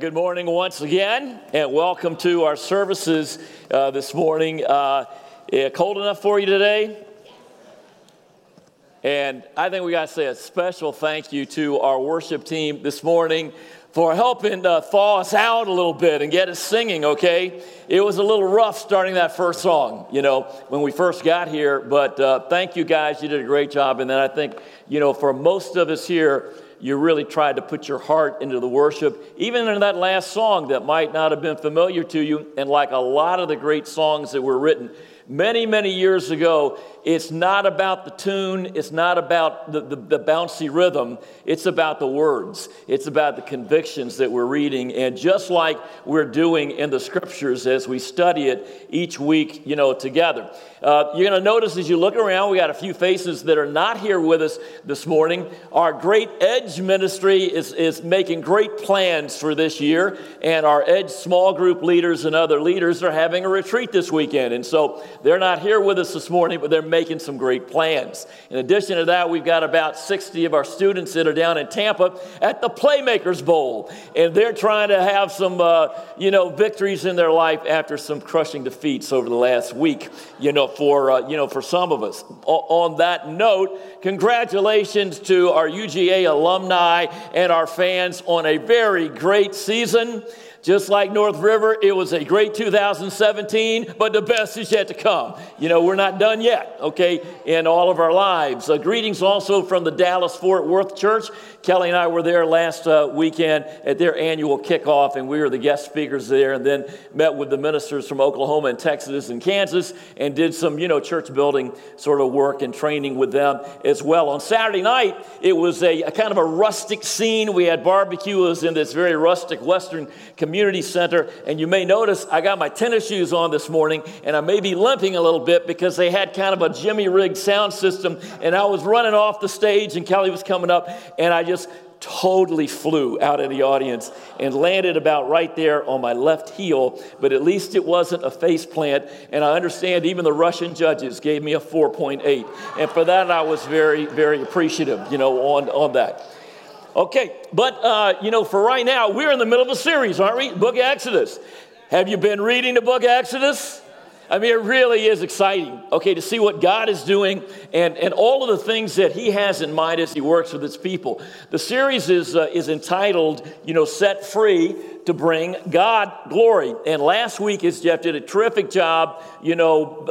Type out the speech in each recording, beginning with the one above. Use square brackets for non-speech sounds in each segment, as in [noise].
good morning once again, and welcome to our services uh, this morning. Uh, yeah, cold enough for you today? And I think we got to say a special thank you to our worship team this morning for helping uh, thaw us out a little bit and get us singing, okay? It was a little rough starting that first song, you know, when we first got here, but uh, thank you guys. You did a great job. And then I think, you know, for most of us here, you really tried to put your heart into the worship, even in that last song that might not have been familiar to you. And like a lot of the great songs that were written many, many years ago, it's not about the tune, it's not about the, the, the, bouncy rhythm, it's about the words, it's about the convictions that we're reading. And just like we're doing in the scriptures as we study it each week, you know, together. Uh, you're going to notice as you look around, we got a few faces that are not here with us this morning. Our Great Edge ministry is, is making great plans for this year, and our Edge small group leaders and other leaders are having a retreat this weekend. And so they're not here with us this morning, but they're making some great plans. In addition to that, we've got about 60 of our students that are down in Tampa at the Playmakers Bowl, and they're trying to have some, uh, you know, victories in their life after some crushing defeats over the last week, you know, for, uh, you know, for some of us. O- on that note, congratulations to our UGA alumni and our fans on a very great season. Just like North River, it was a great 2017, but the best is yet to come. You know, we're not done yet, okay, in all of our lives. Uh, greetings also from the Dallas Fort Worth Church. Kelly and I were there last uh, weekend at their annual kickoff, and we were the guest speakers there, and then met with the ministers from Oklahoma and Texas and Kansas, and did some, you know, church building sort of work and training with them as well. On Saturday night, it was a, a kind of a rustic scene. We had barbecues in this very rustic Western community center, and you may notice I got my tennis shoes on this morning, and I may be limping a little bit because they had kind of a Jimmy rigged sound system, and I was running off the stage, and Kelly was coming up, and I just totally flew out of the audience and landed about right there on my left heel, but at least it wasn't a face plant. And I understand even the Russian judges gave me a 4.8. And for that, I was very, very appreciative, you know, on, on that. Okay, but, uh, you know, for right now, we're in the middle of a series, aren't we? Book of Exodus. Have you been reading the book of Exodus? I mean, it really is exciting, okay, to see what God is doing and, and all of the things that He has in mind as He works with His people. The series is, uh, is entitled, you know, Set Free to Bring God Glory. And last week, as Jeff did a terrific job, you know,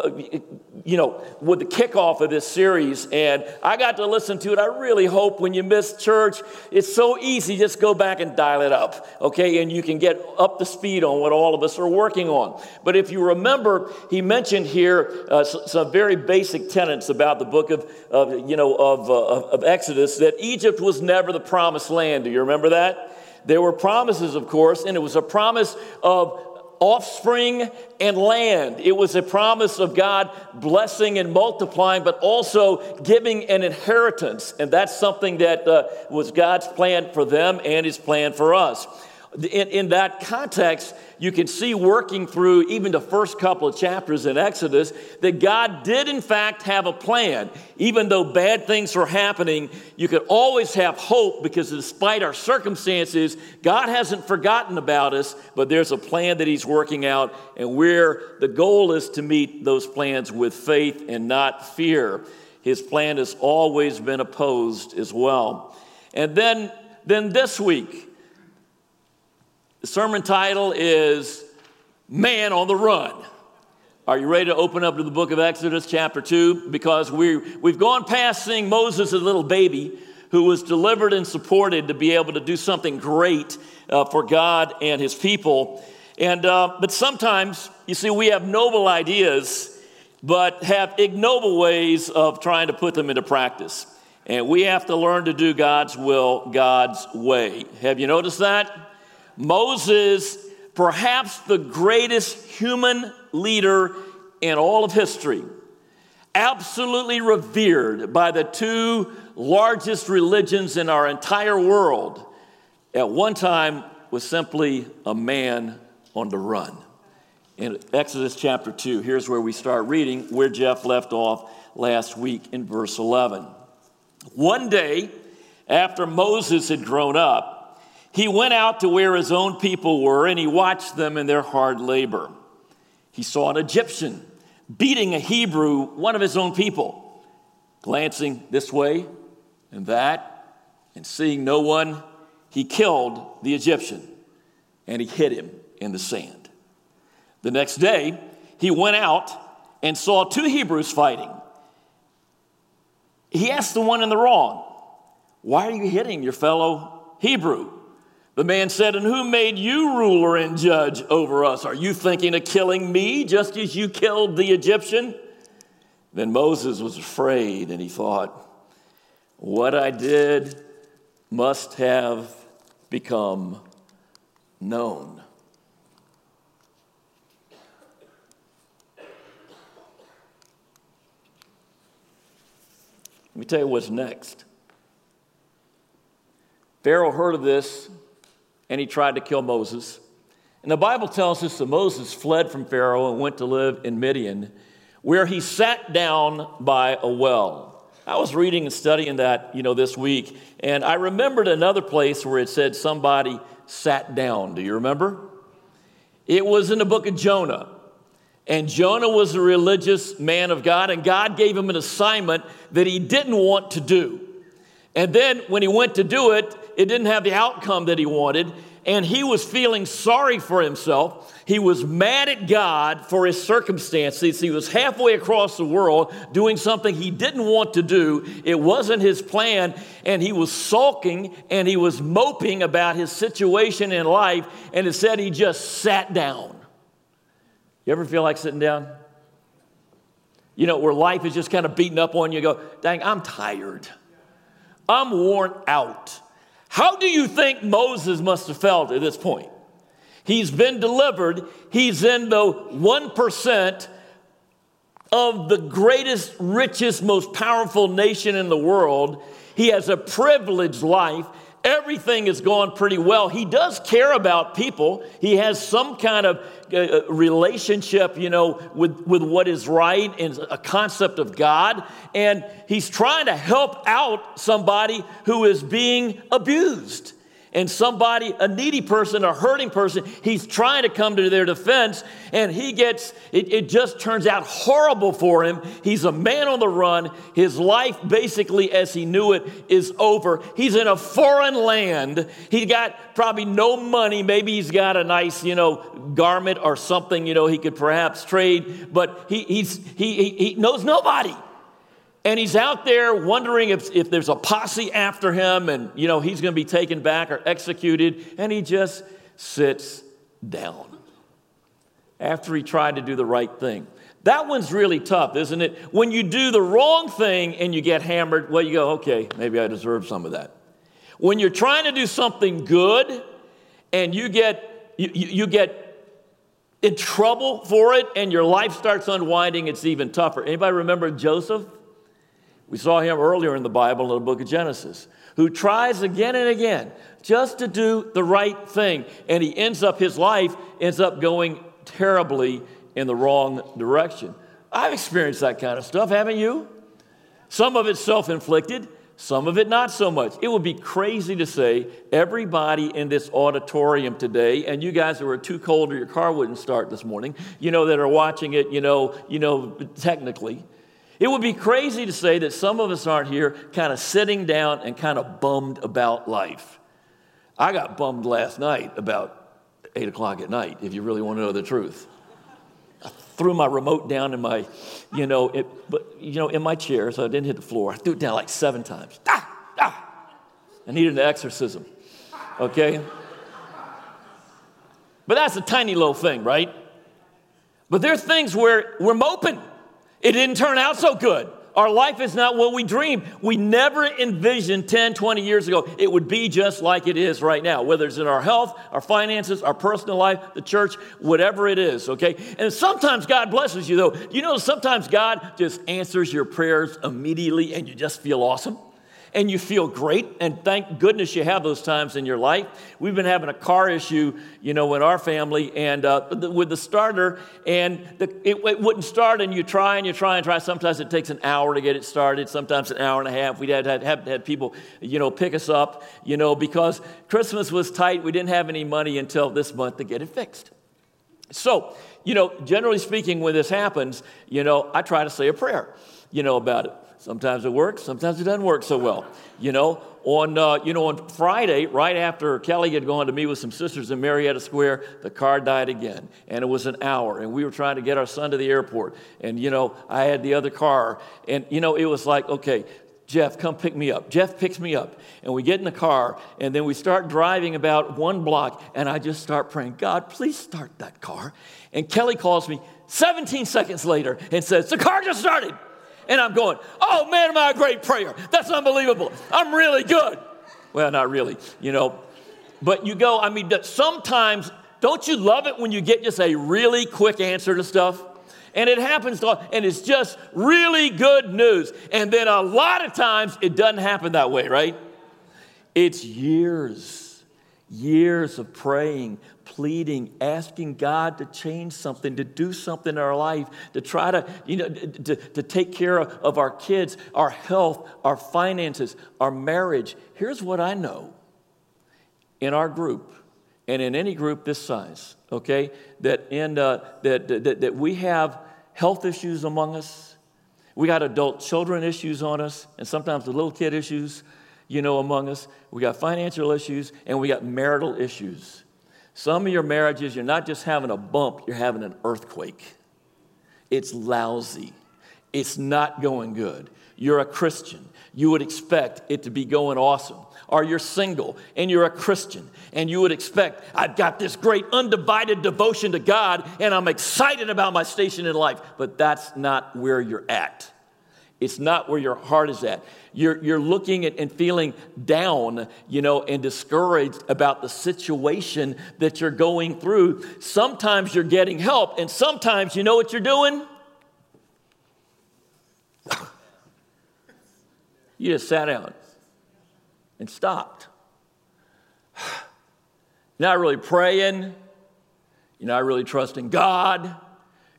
you know, with the kickoff of this series. And I got to listen to it. I really hope when you miss church, it's so easy, just go back and dial it up, okay? And you can get up to speed on what all of us are working on. But if you remember, he mentioned here uh, some very basic tenets about the book of, of you know, of, uh, of Exodus that Egypt was never the promised land. Do you remember that? There were promises, of course, and it was a promise of offspring and land. It was a promise of God blessing and multiplying, but also giving an inheritance. And that's something that uh, was God's plan for them and his plan for us. In, in that context, you can see working through even the first couple of chapters in Exodus that God did, in fact, have a plan. Even though bad things were happening, you could always have hope because despite our circumstances, God hasn't forgotten about us, but there's a plan that He's working out, and where the goal is to meet those plans with faith and not fear. His plan has always been opposed as well. And then, then this week, the sermon title is Man on the Run. Are you ready to open up to the book of Exodus, chapter 2? Because we, we've gone past seeing Moses a little baby who was delivered and supported to be able to do something great uh, for God and his people. And, uh, but sometimes, you see, we have noble ideas, but have ignoble ways of trying to put them into practice. And we have to learn to do God's will, God's way. Have you noticed that? Moses, perhaps the greatest human leader in all of history, absolutely revered by the two largest religions in our entire world, at one time was simply a man on the run. In Exodus chapter 2, here's where we start reading where Jeff left off last week in verse 11. One day, after Moses had grown up, he went out to where his own people were and he watched them in their hard labor. He saw an Egyptian beating a Hebrew, one of his own people. Glancing this way and that and seeing no one, he killed the Egyptian and he hid him in the sand. The next day, he went out and saw two Hebrews fighting. He asked the one in the wrong, Why are you hitting your fellow Hebrew? The man said, And who made you ruler and judge over us? Are you thinking of killing me just as you killed the Egyptian? Then Moses was afraid and he thought, What I did must have become known. Let me tell you what's next. Pharaoh heard of this and he tried to kill Moses. And the Bible tells us that Moses fled from Pharaoh and went to live in Midian, where he sat down by a well. I was reading and studying that, you know, this week, and I remembered another place where it said somebody sat down. Do you remember? It was in the book of Jonah. And Jonah was a religious man of God, and God gave him an assignment that he didn't want to do. And then when he went to do it, it didn't have the outcome that he wanted, and he was feeling sorry for himself. He was mad at God for his circumstances. He was halfway across the world doing something he didn't want to do. It wasn't his plan, and he was sulking and he was moping about his situation in life, and it said he just sat down. You ever feel like sitting down? You know, where life is just kind of beating up on you, you go, dang, I'm tired. I'm worn out. How do you think Moses must have felt at this point? He's been delivered, he's in the 1% of the greatest, richest, most powerful nation in the world. He has a privileged life. Everything is going pretty well. He does care about people. He has some kind of uh, uh, relationship, you know, with, with what is right and a concept of God. And he's trying to help out somebody who is being abused and somebody, a needy person, a hurting person, he's trying to come to their defense, and he gets, it, it, just turns out horrible for him. He's a man on the run. His life, basically, as he knew it, is over. He's in a foreign land. He's got probably no money. Maybe he's got a nice, you know, garment or something, you know, he could perhaps trade, but he, he's, he, he, he knows nobody. And he's out there wondering if, if there's a posse after him and, you know, he's going to be taken back or executed. And he just sits down after he tried to do the right thing. That one's really tough, isn't it? When you do the wrong thing and you get hammered, well, you go, okay, maybe I deserve some of that. When you're trying to do something good and you get, you, you get in trouble for it and your life starts unwinding, it's even tougher. Anybody remember Joseph? We saw him earlier in the Bible in the book of Genesis, who tries again and again just to do the right thing. And he ends up, his life ends up going terribly in the wrong direction. I've experienced that kind of stuff, haven't you? Some of it self inflicted, some of it not so much. It would be crazy to say everybody in this auditorium today, and you guys who are too cold or your car wouldn't start this morning, you know, that are watching it, you know, you know, technically, it would be crazy to say that some of us aren't here kind of sitting down and kind of bummed about life. I got bummed last night about 8 o'clock at night, if you really want to know the truth. I threw my remote down in my, you know, it, but, you know, in my chair, so I didn't hit the floor. I threw it down like seven times. Ah, ah. I needed an exorcism, okay? But that's a tiny little thing, right? But there's things where we're moping. It didn't turn out so good. Our life is not what we dreamed. We never envisioned 10, 20 years ago it would be just like it is right now, whether it's in our health, our finances, our personal life, the church, whatever it is, okay? And sometimes God blesses you, though. You know, sometimes God just answers your prayers immediately and you just feel awesome. And you feel great, and thank goodness you have those times in your life. We've been having a car issue, you know, in our family, and uh, with the starter, and the, it, it, wouldn't start, and you try and you try and try. Sometimes it takes an hour to get it started, sometimes an hour and a half. We had had, had, had people, you know, pick us up, you know, because Christmas was tight. We didn't have any money until this month to get it fixed. So, you know, generally speaking, when this happens, you know, I try to say a prayer, you know, about it. Sometimes it works, sometimes it doesn't work so well. You know, on, uh, you know, on Friday, right after Kelly had gone to meet with some sisters in Marietta Square, the car died again. And it was an hour. And we were trying to get our son to the airport. And, you know, I had the other car. And, you know, it was like, okay, Jeff, come pick me up. Jeff picks me up. And we get in the car. And then we start driving about one block. And I just start praying, God, please start that car. And Kelly calls me 17 seconds later and says, The car just started. And I'm going, oh man, am I a great prayer? That's unbelievable. I'm really good. Well, not really, you know. But you go, I mean, sometimes, don't you love it when you get just a really quick answer to stuff? And it happens, to, and it's just really good news. And then a lot of times it doesn't happen that way, right? It's years, years of praying, pleading, asking God to change something, to do something in our life, to try to, you know, to, to take care of, our kids, our health, our finances, our marriage. Here's what I know in our group, and in any group this size, okay, that, in, uh, that, that, that we have health issues among us, we got adult children issues on us, and sometimes the little kid issues, you know, among us. We got financial issues, and we got marital issues. Some of your marriages, you're not just having a bump, you're having an earthquake. It's lousy. It's not going good. You're a Christian. You would expect it to be going awesome. Or you're single and you're a Christian and you would expect, I've got this great undivided devotion to God and I'm excited about my station in life. But that's not where you're at. It's not where your heart is at. You're, you're looking at and feeling down, you know, and discouraged about the situation that you're going through. Sometimes you're getting help, and sometimes you know what you're doing? [laughs] you just sat down and stopped. [sighs] Not really praying. You're not really trusting God.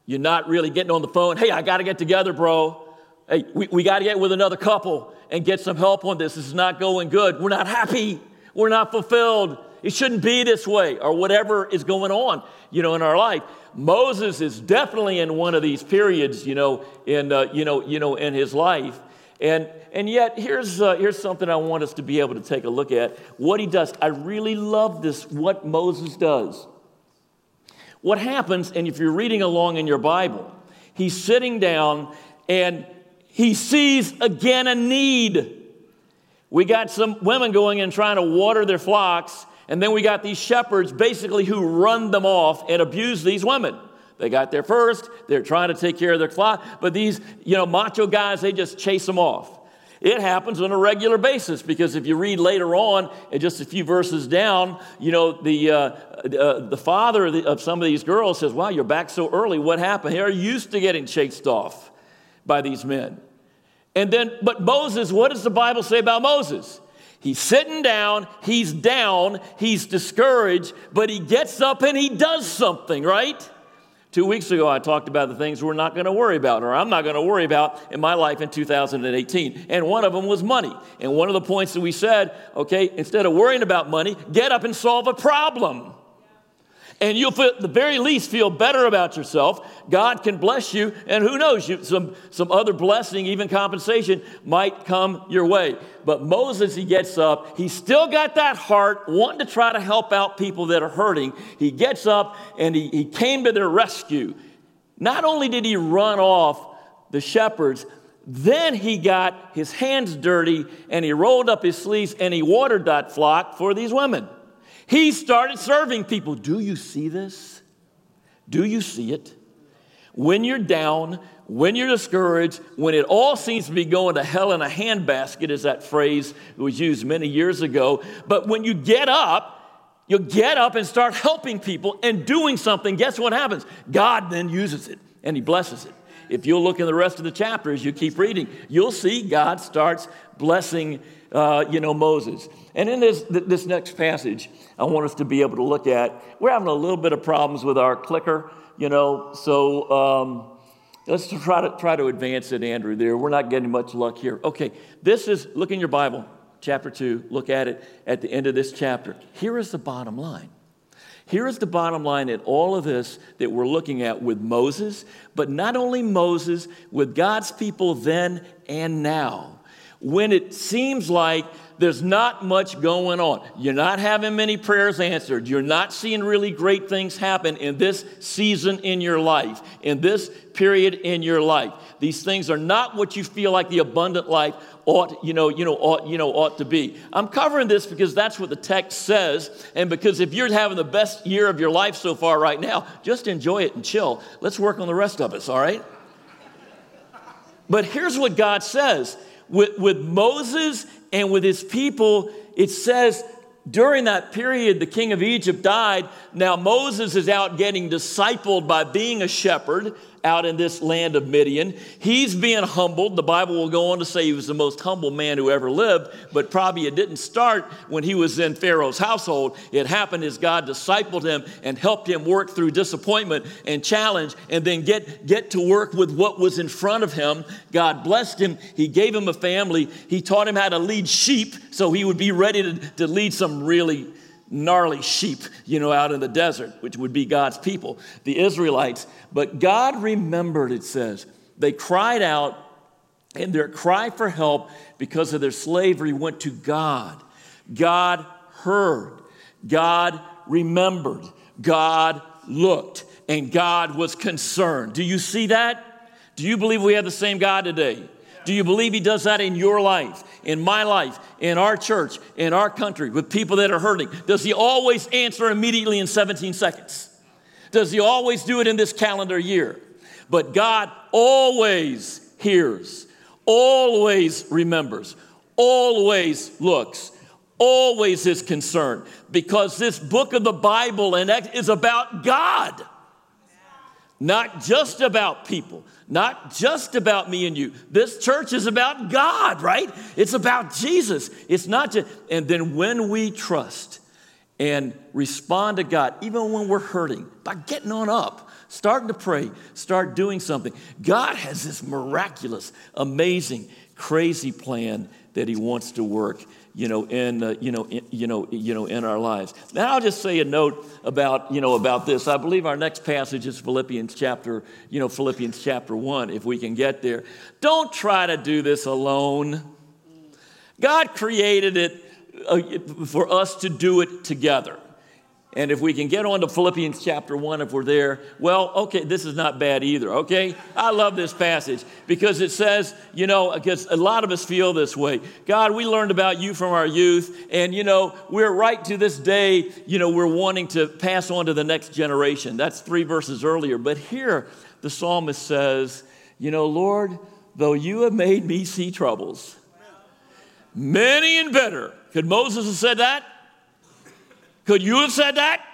You're not really getting on the phone. Hey, I got to get together, bro. Hey, we, we got to get with another couple and get some help on this. This is not going good. We're not happy. We're not fulfilled. It shouldn't be this way, or whatever is going on, you know, in our life. Moses is definitely in one of these periods, you know, in uh, you know, you know, in his life. And and yet, here's uh, here's something I want us to be able to take a look at. What he does. I really love this. What Moses does. What happens? And if you're reading along in your Bible, he's sitting down and he sees again a need. We got some women going in trying to water their flocks, and then we got these shepherds basically who run them off and abuse these women. They got there first, they're trying to take care of their flock, but these, you know, macho guys, they just chase them off. It happens on a regular basis because if you read later on, just a few verses down, you know, the, uh, uh, the father of, some of these girls says, Wow, you're back so early. What happened? They're used to getting chased off by these men. And then, but Moses, what does the Bible say about Moses? He's sitting down, he's down, he's discouraged, but he gets up and he does something, right? Two weeks ago, I talked about the things we're not going to worry about, or I'm not going to worry about in my life in 2018. And one of them was money. And one of the points that we said, okay, instead of worrying about money, get up and solve a problem and you'll feel, at the very least feel better about yourself. God can bless you, and who knows, you, some, some other blessing, even compensation, might come your way. But Moses, he gets up. He's still got that heart, wanting to try to help out people that are hurting. He gets up and he, he came to their rescue. Not only did he run off the shepherds, then he got his hands dirty and he rolled up his sleeves and he watered that flock for these women. He started serving people. Do you see this? Do you see it? When you're down, when you're discouraged, when it all seems to be going to hell in a handbasket, is that phrase that was used many years ago. But when you get up, you get up and start helping people and doing something, guess what happens? God then uses it and He blesses it. If you'll look in the rest of the chapter as you keep reading, you'll see God starts blessing, uh, you know, Moses. And in this, this next passage, I want us to be able to look at, we're having a little bit of problems with our clicker, you know, so um, let's try to, try to advance it, Andrew, there. We're not getting much luck here. Okay, this is, look in your Bible, chapter 2, look at it at the end of this chapter. Here is the bottom line. Here is the bottom line in all of this that we're looking at with Moses, but not only Moses, with God's people then and now. When it seems like there's not much going on. You're not having many prayers answered. You're not seeing really great things happen in this season in your life, in this period in your life. These things are not what you feel like the abundant life ought, you know, you know, ought, you know, ought to be. I'm covering this because that's what the text says, and because if you're having the best year of your life so far right now, just enjoy it and chill. Let's work on the rest of us, all right? But here's what God says with, with Moses and with his people, it says during that period, the king of Egypt died. Now Moses is out getting discipled by being a shepherd out in this land of Midian. He's being humbled. The Bible will go on to say he was the most humble man who ever lived, but probably it didn't start when he was in Pharaoh's household. It happened as God discipled him and helped him work through disappointment and challenge and then get, get to work with what was in front of him. God blessed him. He gave him a family. He taught him how to lead sheep so he would be ready to, to lead some really gnarly sheep, you know, out in the desert, which would be God's people, the Israelites. But God remembered, it says. They cried out, and their cry for help because of their slavery went to God. God heard, God remembered, God looked, and God was concerned. Do you see that? Do you believe we have the same God today? Do you believe He does that in your life, in my life, in our church, in our country, with people that are hurting? Does He always answer immediately in 17 seconds? Does He always do it in this calendar year? But God always hears, always remembers, always looks, always is concerned because this book of the Bible is about God, not just about people not just about me and you. This church is about God, right? It's about Jesus. It's not just, and then when we trust and respond to God, even when we're hurting, by getting on up, starting to pray, start doing something, God has this miraculous, amazing, crazy plan that He wants to work you know, in, uh, you know, in, you know, you know, in our lives. Now I'll just say a note about, you know, about this. I believe our next passage is Philippians chapter, you know, Philippians chapter one, if we can get there. Don't try to do this alone. God created it uh, for us to do it together. And if we can get on to Philippians chapter 1, if we're there, well, okay, this is not bad either, okay? I love this passage because it says, you know, because a lot of us feel this way. God, we learned about you from our youth, and, you know, we're right to this day, you know, we're wanting to pass on to the next generation. That's three verses earlier. But here, the psalmist says, you know, Lord, though you have made me see troubles, many and better. Could Moses have said that? Could you have said that?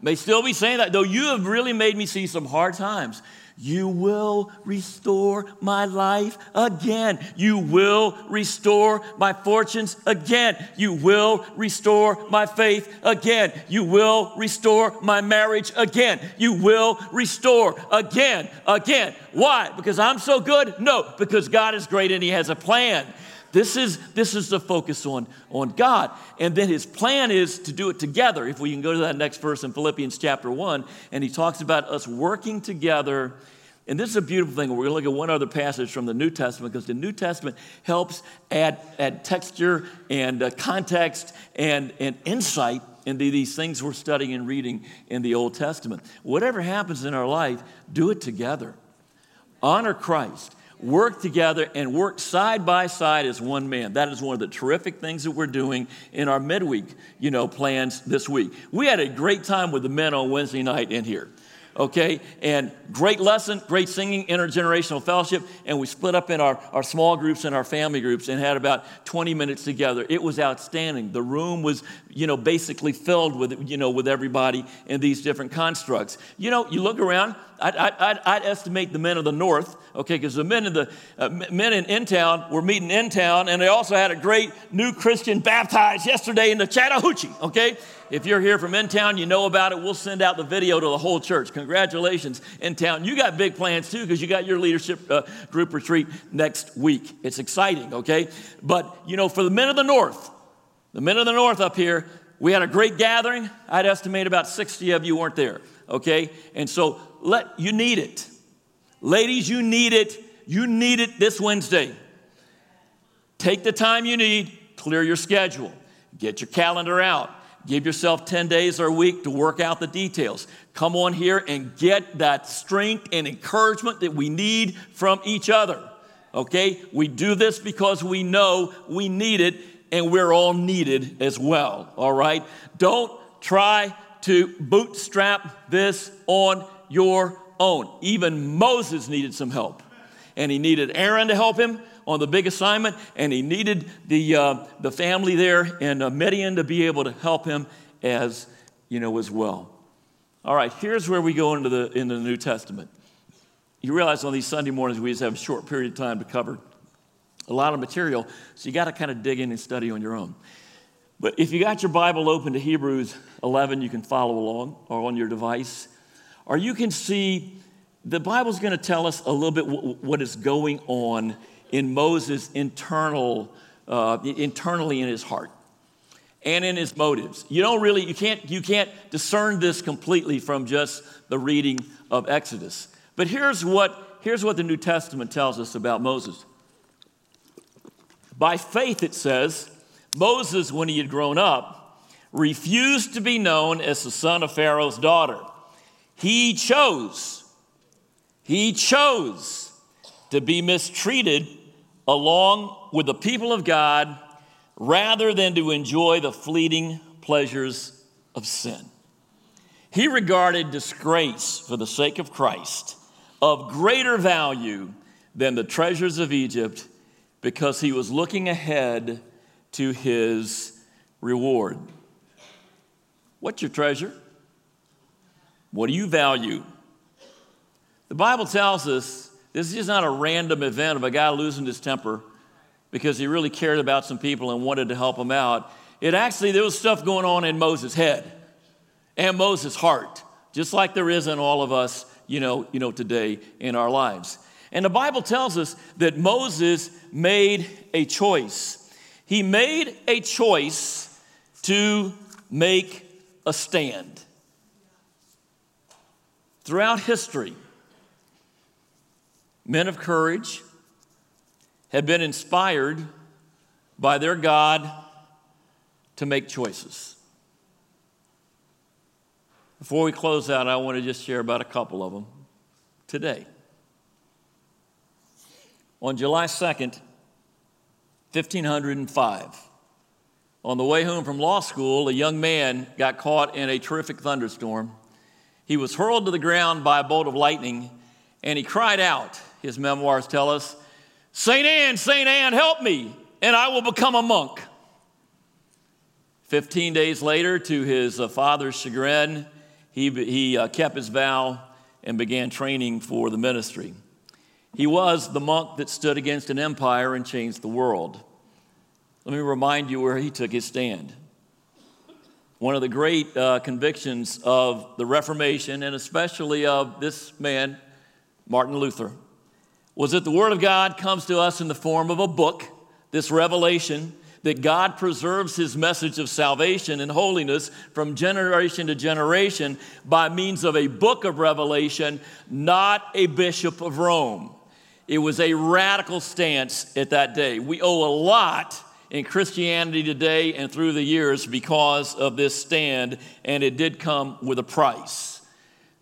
May still be saying that, though you have really made me see some hard times. You will restore my life again. You will restore my fortunes again. You will restore my faith again. You will restore my marriage again. You will restore again, again. Why? Because I'm so good? No, because God is great and He has a plan. This is, this is the focus on, on God. And then his plan is to do it together. If we can go to that next verse in Philippians chapter 1, and he talks about us working together. And this is a beautiful thing. We're going to look at one other passage from the New Testament because the New Testament helps add, add texture and uh, context and, and insight into these things we're studying and reading in the Old Testament. Whatever happens in our life, do it together. Honor Christ work together and work side by side as one man. That is one of the terrific things that we're doing in our midweek, you know, plans this week. We had a great time with the men on Wednesday night in here. Okay, and great lesson, great singing, intergenerational fellowship, and we split up in our, our small groups and our family groups and had about 20 minutes together. It was outstanding. The room was you know, basically filled with, you know, with everybody in these different constructs. You know, you look around, I'd, I'd, I'd estimate the men of the north, okay, because the men in the uh, men in, in town were meeting in town, and they also had a great new Christian baptized yesterday in the Chattahoochee, okay? If you're here from in town, you know about it. We'll send out the video to the whole church. Congratulations, in town. You got big plans too, because you got your leadership uh, group retreat next week. It's exciting, okay? But, you know, for the men of the north, the men of the north up here, we had a great gathering. I'd estimate about 60 of you weren't there, okay? And so let you need it. Ladies, you need it. You need it this Wednesday. Take the time you need, clear your schedule, get your calendar out. Give yourself 10 days or a week to work out the details. Come on here and get that strength and encouragement that we need from each other. Okay? We do this because we know we need it and we're all needed as well, all right? Don't try to bootstrap this on your own. Even Moses needed some help, and he needed Aaron to help him on the big assignment, and he needed the, uh, the family there in uh, Midian to be able to help him as, you know, as well. All right, here's where we go into the, into the New Testament. You realize on these Sunday mornings we just have a short period of time to cover a lot of material, so you got to kind of dig in and study on your own. But if you got your Bible open to Hebrews 11, you can follow along or on your device. Or you can see the Bible's going to tell us a little bit what is going on in Moses' internal, uh, internally in his heart and in his motives. You don't really, you can't, you can't discern this completely from just the reading of Exodus. But here's what, here's what the New Testament tells us about Moses. By faith, it says, Moses, when he had grown up, refused to be known as the son of Pharaoh's daughter. He chose, he chose to be mistreated along with the people of God rather than to enjoy the fleeting pleasures of sin. He regarded disgrace for the sake of Christ of greater value than the treasures of Egypt because he was looking ahead to his reward. What's your treasure? What do you value? The Bible tells us this is not a random event of a guy losing his temper because he really cared about some people and wanted to help them out. It actually, there was stuff going on in Moses' head and Moses' heart, just like there is in all of us, you know, you know, today in our lives. And the Bible tells us that Moses made a choice. He made a choice to make a stand. Throughout history, men of courage have been inspired by their God to make choices. Before we close out, I want to just share about a couple of them today. On July 2nd, 1505, on the way home from law school, a young man got caught in a terrific thunderstorm. He was hurled to the ground by a bolt of lightning, and he cried out, his memoirs tell us, St. Anne, St. Anne, help me, and I will become a monk. Fifteen days later, to his uh, father's chagrin, he, he uh, kept his vow and began training for the ministry. He was the monk that stood against an empire and changed the world. Let me remind you where he took his stand. One of the great uh, convictions of the Reformation, and especially of this man, Martin Luther, was that the Word of God comes to us in the form of a book, this revelation, that God preserves his message of salvation and holiness from generation to generation by means of a book of revelation, not a bishop of Rome. It was a radical stance at that day. We owe a lot in Christianity today and through the years because of this stand, and it did come with a price.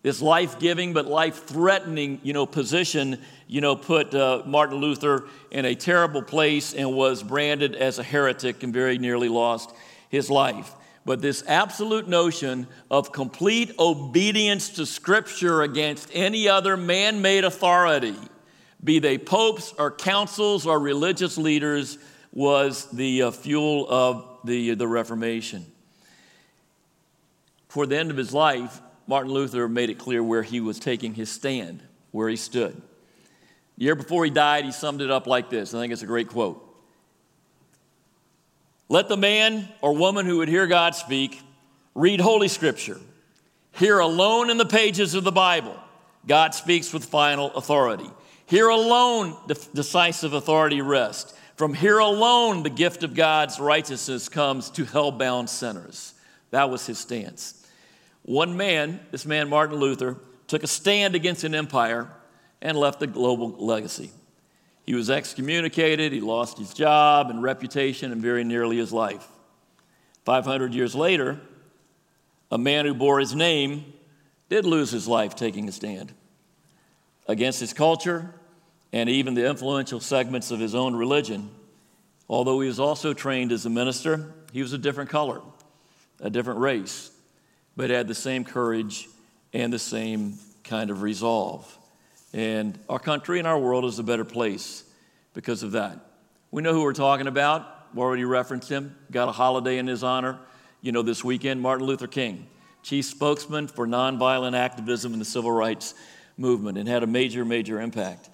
This life giving but life threatening, you know, position, you know, put uh, Martin Luther in a terrible place and was branded as a heretic and very nearly lost his life. But this absolute notion of complete obedience to Scripture against any other man made authority be they popes or councils or religious leaders, was the uh, fuel of the, the Reformation. toward the end of his life, Martin Luther made it clear where he was taking his stand, where he stood. The year before he died, he summed it up like this. I think it's a great quote. Let the man or woman who would hear God speak read Holy Scripture. Here alone in the pages of the Bible, God speaks with final authority. Here alone, the decisive authority rests. From here alone, the gift of God's righteousness comes to hell-bound sinners. That was his stance. One man, this man Martin Luther, took a stand against an empire and left a global legacy. He was excommunicated, he lost his job and reputation, and very nearly his life. 500 years later, a man who bore his name did lose his life taking a stand against his culture and even the influential segments of his own religion. Although he was also trained as a minister, he was a different color, a different race, but had the same courage and the same kind of resolve. And our country and our world is a better place because of that. We know who we're talking about. We already referenced him. Got a holiday in his honor, you know, this weekend. Martin Luther King, chief spokesman for nonviolent activism in the civil rights movement, and had a major, major impact.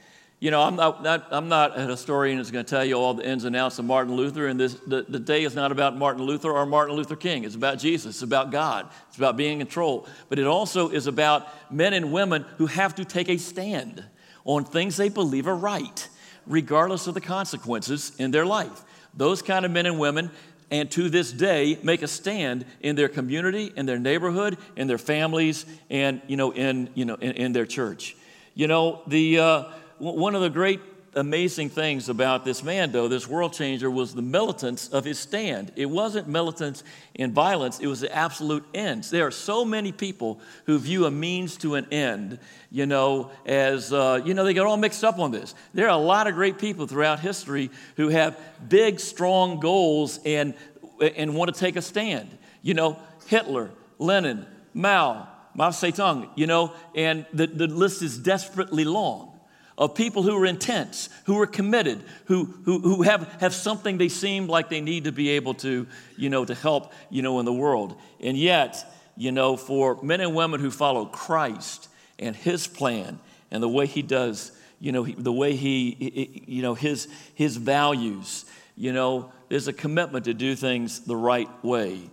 You know, I'm not, not, I'm not a historian that's going to tell you all the ins and outs of Martin Luther, and this, the, the day is not about Martin Luther or Martin Luther King. It's about Jesus, it's about God, it's about being in control. But it also is about men and women who have to take a stand on things they believe are right, regardless of the consequences in their life. Those kind of men and women, and to this day, make a stand in their community, in their neighborhood, in their families, and, you know, in, you know, in, in their church. You know, the... Uh, one of the great amazing things about this man, though, this world changer, was the militance of his stand. It wasn't militance in violence, it was the absolute ends. There are so many people who view a means to an end, you know, as, uh, you know, they get all mixed up on this. There are a lot of great people throughout history who have big, strong goals and, and want to take a stand. You know, Hitler, Lenin, Mao, Mao Zedong, you know, and the, the list is desperately long of people who are intense, who are committed, who, who, who have, have something they seem like they need to be able to, you know, to help, you know, in the world. And yet, you know, for men and women who follow Christ and his plan and the way he does, you know, the way he, you know, his, his values, you know, there's a commitment to do things the right way.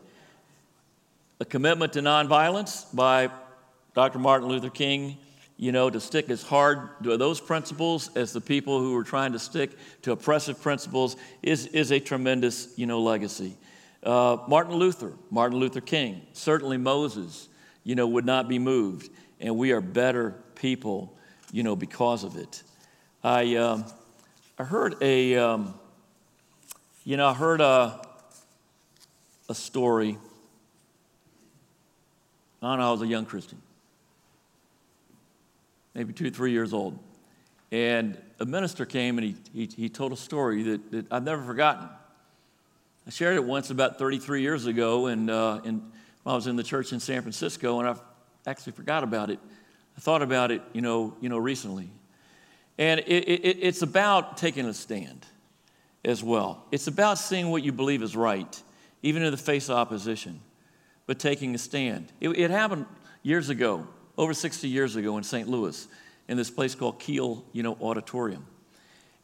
A commitment to nonviolence by Dr. Martin Luther King you know, to stick as hard to those principles as the people who were trying to stick to oppressive principles is, is a tremendous, you know, legacy. Uh, Martin Luther, Martin Luther King, certainly Moses, you know, would not be moved, and we are better people, you know, because of it. I, um, I heard a, um, you know, I heard a, a story. I don't know, I was a young Christian maybe two, three years old. And a minister came and he, he, he told a story that, that, I've never forgotten. I shared it once about 33 years ago and, uh, and I was in the church in San Francisco and I actually forgot about it. I thought about it, you know, you know recently. And it, it, it's about taking a stand as well. It's about seeing what you believe is right, even in the face of opposition, but taking a stand. It, it happened years ago over 60 years ago in St. Louis in this place called Kiel, you know, Auditorium.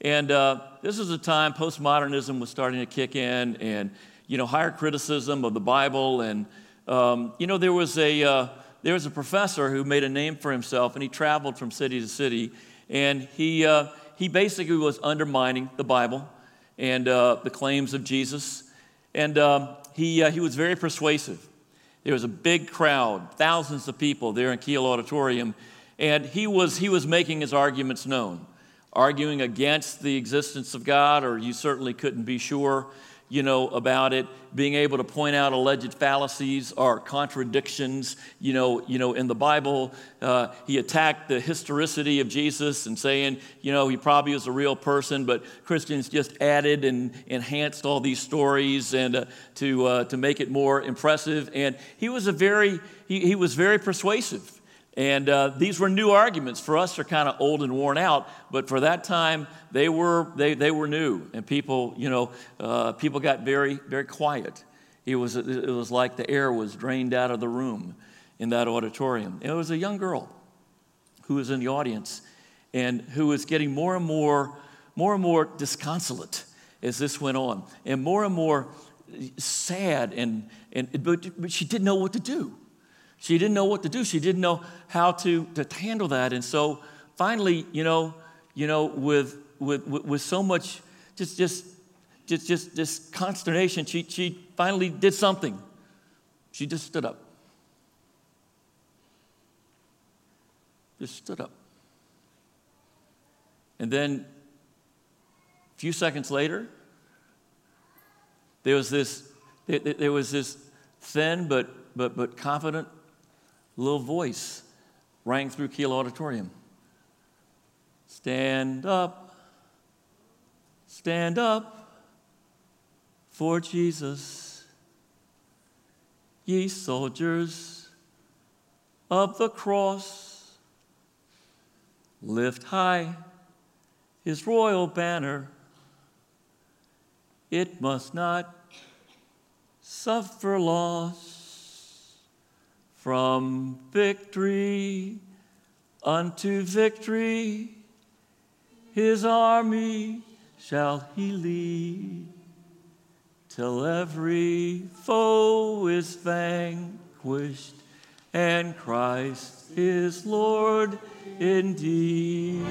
And uh, this was a time postmodernism was starting to kick in and, you know, higher criticism of the Bible. And, um, you know, there was, a, uh, there was a professor who made a name for himself and he traveled from city to city. And he, uh, he basically was undermining the Bible and uh, the claims of Jesus. And um, he, uh, he was very persuasive. There was a big crowd, thousands of people there in Kiel Auditorium, and he was, he was making his arguments known, arguing against the existence of God, or you certainly couldn't be sure you know, about it, being able to point out alleged fallacies or contradictions, you know, you know, in the Bible. Uh, he attacked the historicity of Jesus and saying, you know, he probably was a real person, but Christians just added and enhanced all these stories and uh, to uh, to make it more impressive. And he was a very he, he was very persuasive. And uh, these were new arguments. For us, they're kind of old and worn out, but for that time, they were, they, they were new. And people, you know, uh, people got very, very quiet. it was, it was like the air was drained out of the room in that auditorium. It was a young girl who was in the audience and who was getting more and more, more and more disconsolate as this went on, and more and more sad, and, and but, but she didn't know what to do. She didn't know what to do. She didn't know how to, to handle that. And so finally, you know, you know, with, with, with so much just, just, just, just this consternation, she, she finally did something. She just stood up. Just stood up. And then a few seconds later, there was this, there was this thin but, but, but confident little voice rang through Kiel Auditorium. Stand up, stand up for Jesus, ye soldiers of the cross. Lift high his royal banner. It must not suffer loss. From victory unto victory, his army shall he lead, till every foe is vanquished, and Christ is Lord indeed.